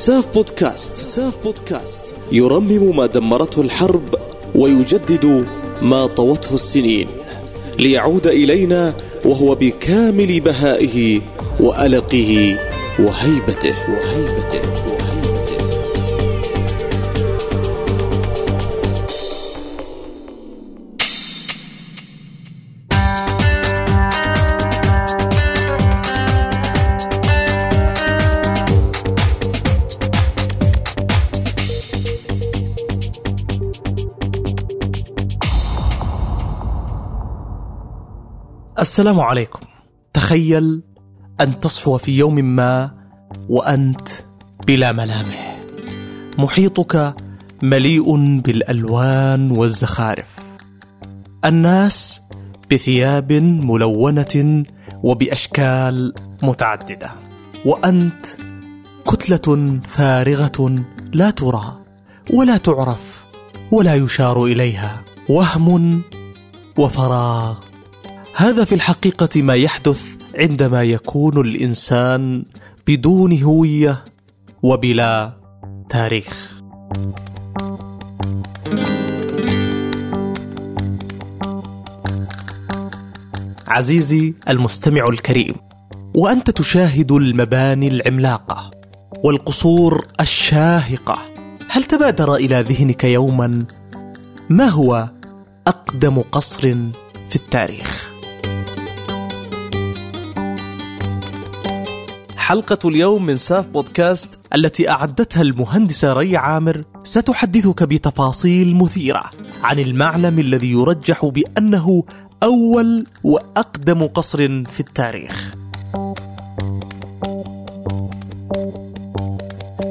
ساف بودكاست. ساف بودكاست. يرمم ما دمرته الحرب ويجدد ما طوته السنين. ليعود إلينا وهو بكامل بهائه وألقه وهيبته. وهيبته. السلام عليكم. تخيل أن تصحو في يوم ما وأنت بلا ملامح. محيطك مليء بالألوان والزخارف. الناس بثياب ملونة وبأشكال متعددة. وأنت كتلة فارغة لا ترى ولا تعرف ولا يشار إليها. وهم وفراغ هذا في الحقيقة ما يحدث عندما يكون الإنسان بدون هوية وبلا تاريخ. عزيزي المستمع الكريم، وأنت تشاهد المباني العملاقة والقصور الشاهقة، هل تبادر إلى ذهنك يوما ما هو أقدم قصر في التاريخ؟ حلقة اليوم من ساف بودكاست التي أعدتها المهندسة ري عامر ستحدثك بتفاصيل مثيرة عن المعلم الذي يرجح بأنه أول وأقدم قصر في التاريخ.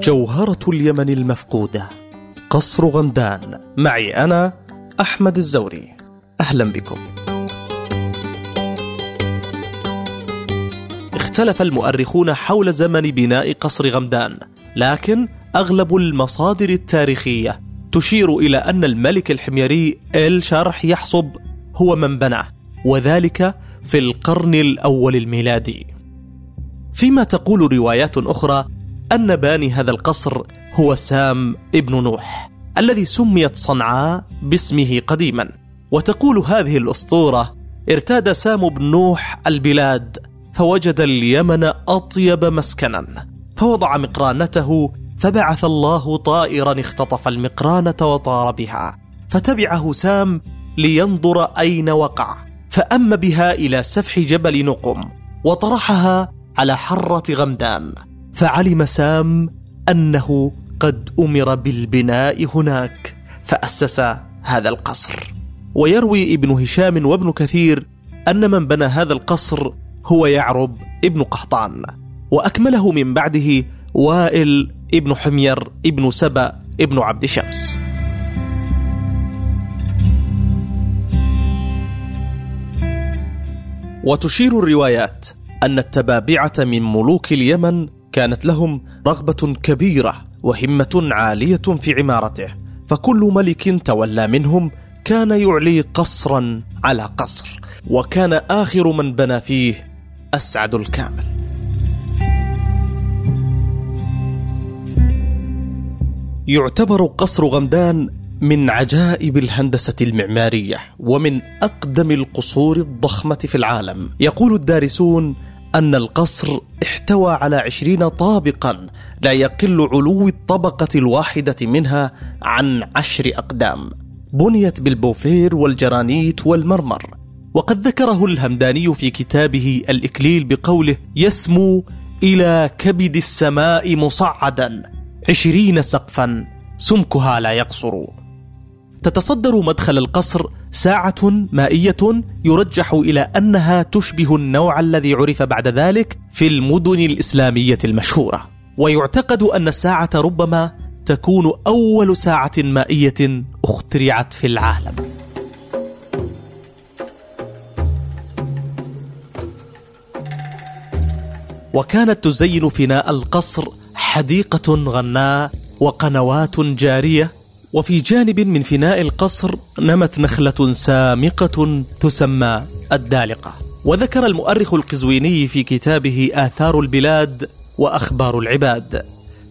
جوهرة اليمن المفقودة قصر غمدان معي أنا أحمد الزوري أهلا بكم. اختلف المؤرخون حول زمن بناء قصر غمدان لكن أغلب المصادر التاريخية تشير إلى أن الملك الحميري إل شرح يحصب هو من بناه وذلك في القرن الأول الميلادي. فيما تقول روايات أخرى أن باني هذا القصر هو سام ابن نوح الذي سميت صنعاء باسمه قديما. وتقول هذه الأسطورة ارتاد سام بن نوح البلاد فوجد اليمن أطيب مسكنا فوضع مقرانته فبعث الله طائرا اختطف المقرانة وطار بها فتبعه سام لينظر أين وقع فأم بها إلى سفح جبل نقم وطرحها على حرة غمدان فعلم سام أنه قد أمر بالبناء هناك فأسس هذا القصر. ويروي ابن هشام وابن كثير أن من بنى هذا القصر هو يعرب ابن قحطان وأكمله من بعده وائل ابن حمير ابن سبأ ابن عبد شمس. وتشير الروايات أن التبابعة من ملوك اليمن كانت لهم رغبة كبيرة وهمة عالية في عمارته فكل ملك تولى منهم كان يعلي قصرا على قصر وكان آخر من بنى فيه أسعد الكامل. يعتبر قصر غمدان من عجائب الهندسة المعمارية ومن أقدم القصور الضخمة في العالم. يقول الدارسون أن القصر احتوى على عشرين طابقا لا يقل علو الطبقة الواحدة منها عن عشر أقدام. بنيت بالبوفير والجرانيت والمرمر. وقد ذكره الهمداني في كتابه الإكليل بقوله يسمو إلى كبد السماء مصعدا عشرين سقفا سمكها لا يقصر. تتصدر مدخل القصر ساعة مائية يرجح إلى أنها تشبه النوع الذي عرف بعد ذلك في المدن الإسلامية المشهورة. ويعتقد أن الساعة ربما تكون أول ساعة مائية اخترعت في العالم. وكانت تزين فناء القصر حديقة غناء وقنوات جارية وفي جانب من فناء القصر نمت نخلة سامقة تسمى الدالقة. وذكر المؤرخ القزويني في كتابه آثار البلاد وأخبار العباد.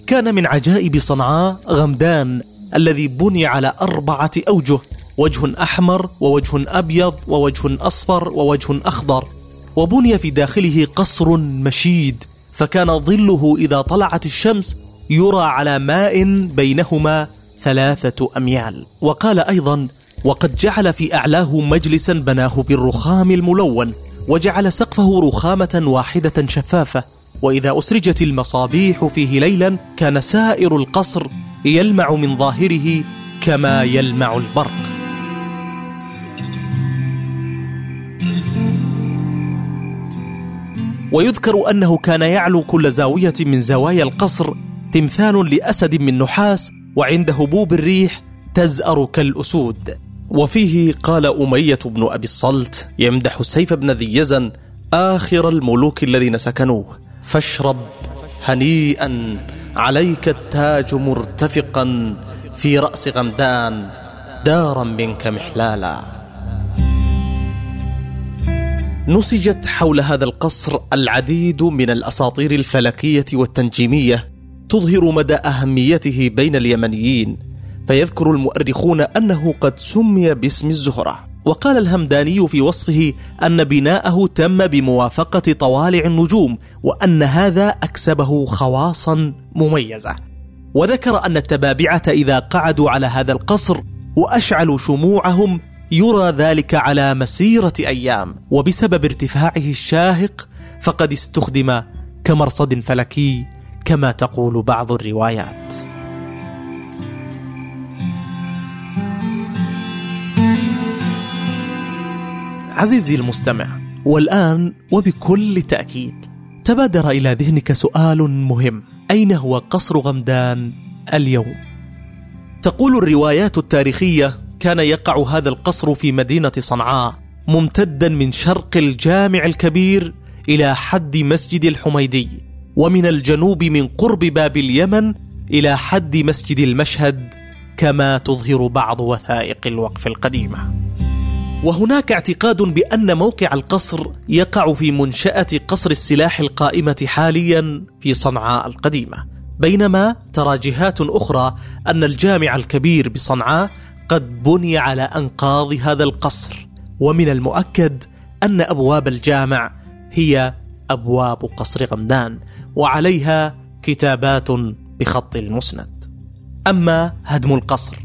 كان من عجائب صنعاء غمدان الذي بني على أربعة أوجه وجه أحمر ووجه أبيض ووجه أصفر ووجه أخضر. وبني في داخله قصر مشيد فكان ظله إذا طلعت الشمس يرى على ماء بينهما ثلاثة أميال. وقال أيضا وقد جعل في أعلاه مجلسا بناه بالرخام الملون وجعل سقفه رخامة واحدة شفافة وإذا أسرجت المصابيح فيه ليلا كان سائر القصر يلمع من ظاهره كما يلمع البرق. ويذكر أنه كان يعلو كل زاوية من زوايا القصر تمثال لأسد من نحاس وعند هبوب الريح تزأر كالأسود. وفيه قال أمية بن أبي الصلت يمدح سيف بن ذي يزن آخر الملوك الذين سكنوه فاشرب هنيئا عليك التاج مرتفقا في رأس غمدان دارا منك محلالا. نسجت حول هذا القصر العديد من الأساطير الفلكية والتنجيمية تظهر مدى أهميته بين اليمنيين فيذكر المؤرخون أنه قد سمي باسم الزهرة. وقال الهمداني في وصفه أن بناءه تم بموافقة طوالع النجوم وأن هذا أكسبه خواصا مميزة. وذكر أن التبابعة إذا قعدوا على هذا القصر وأشعلوا شموعهم يرى ذلك على مسيرة أيام وبسبب ارتفاعه الشاهق فقد استخدم كمرصد فلكي كما تقول بعض الروايات عزيزي المستمع والآن وبكل تأكيد تبادر إلى ذهنك سؤال مهم أين هو قصر غمدان اليوم؟ تقول الروايات التاريخية كان يقع هذا القصر في مدينة صنعاء ممتدا من شرق الجامع الكبير إلى حد مسجد الحميدي ومن الجنوب من قرب باب اليمن إلى حد مسجد المشهد كما تظهر بعض وثائق الوقف القديمة. وهناك اعتقاد بأن موقع القصر يقع في منشأة قصر السلاح القائمة حاليا في صنعاء القديمة بينما ترى جهات أخرى أن الجامع الكبير بصنعاء قد بني على أنقاض هذا القصر. ومن المؤكد أن أبواب الجامع هي أبواب قصر غمدان وعليها كتابات بخط المسند. أما هدم القصر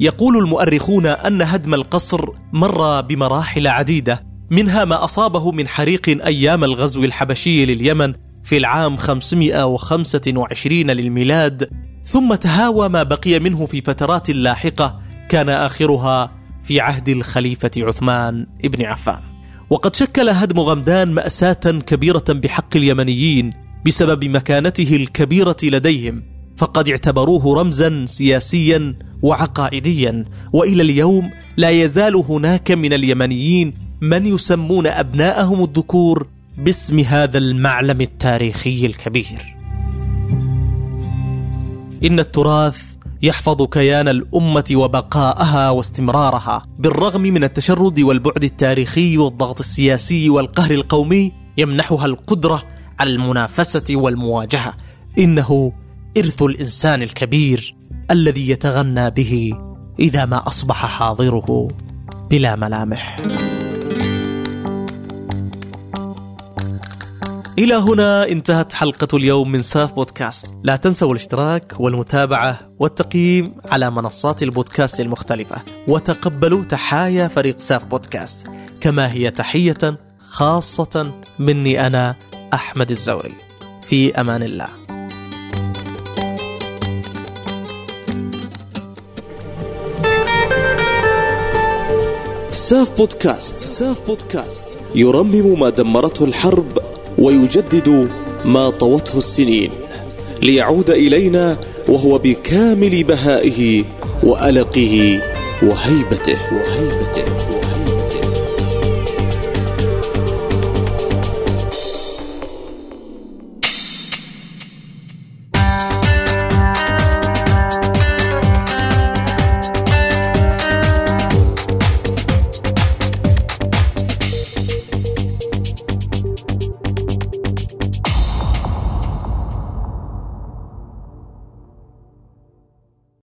يقول المؤرخون أن هدم القصر مر بمراحل عديدة منها ما أصابه من حريق أيام الغزو الحبشي لليمن في العام 525 للميلاد ثم تهاوى ما بقي منه في فترات لاحقة كان آخرها في عهد الخليفة عثمان بن عفان. وقد شكل هدم غمدان مأساة كبيرة بحق اليمنيين بسبب مكانته الكبيرة لديهم فقد اعتبروه رمزا سياسيا وعقائديا. وإلى اليوم لا يزال هناك من اليمنيين من يسمون أبناءهم الذكور باسم هذا المعلم التاريخي الكبير. إن التراث يحفظ كيان الأمة وبقاءها واستمرارها بالرغم من التشرد والبعد التاريخي والضغط السياسي والقهر القومي يمنحها القدرة على المنافسة والمواجهة إنه إرث الإنسان الكبير الذي يتغنى به إذا ما أصبح حاضره بلا ملامح. إلى هنا انتهت حلقة اليوم من ساف بودكاست. لا تنسوا الاشتراك والمتابعة والتقييم على منصات البودكاست المختلفة وتقبلوا تحايا فريق ساف بودكاست. كما هي تحية خاصة مني أنا أحمد الزوري. في أمان الله. ساف بودكاست. ساف بودكاست. يرمم ما دمرته الحرب ويجدد ما طوته السنين ليعود إلينا وهو بكامل بهائه وألقه وهيبته. وهيبته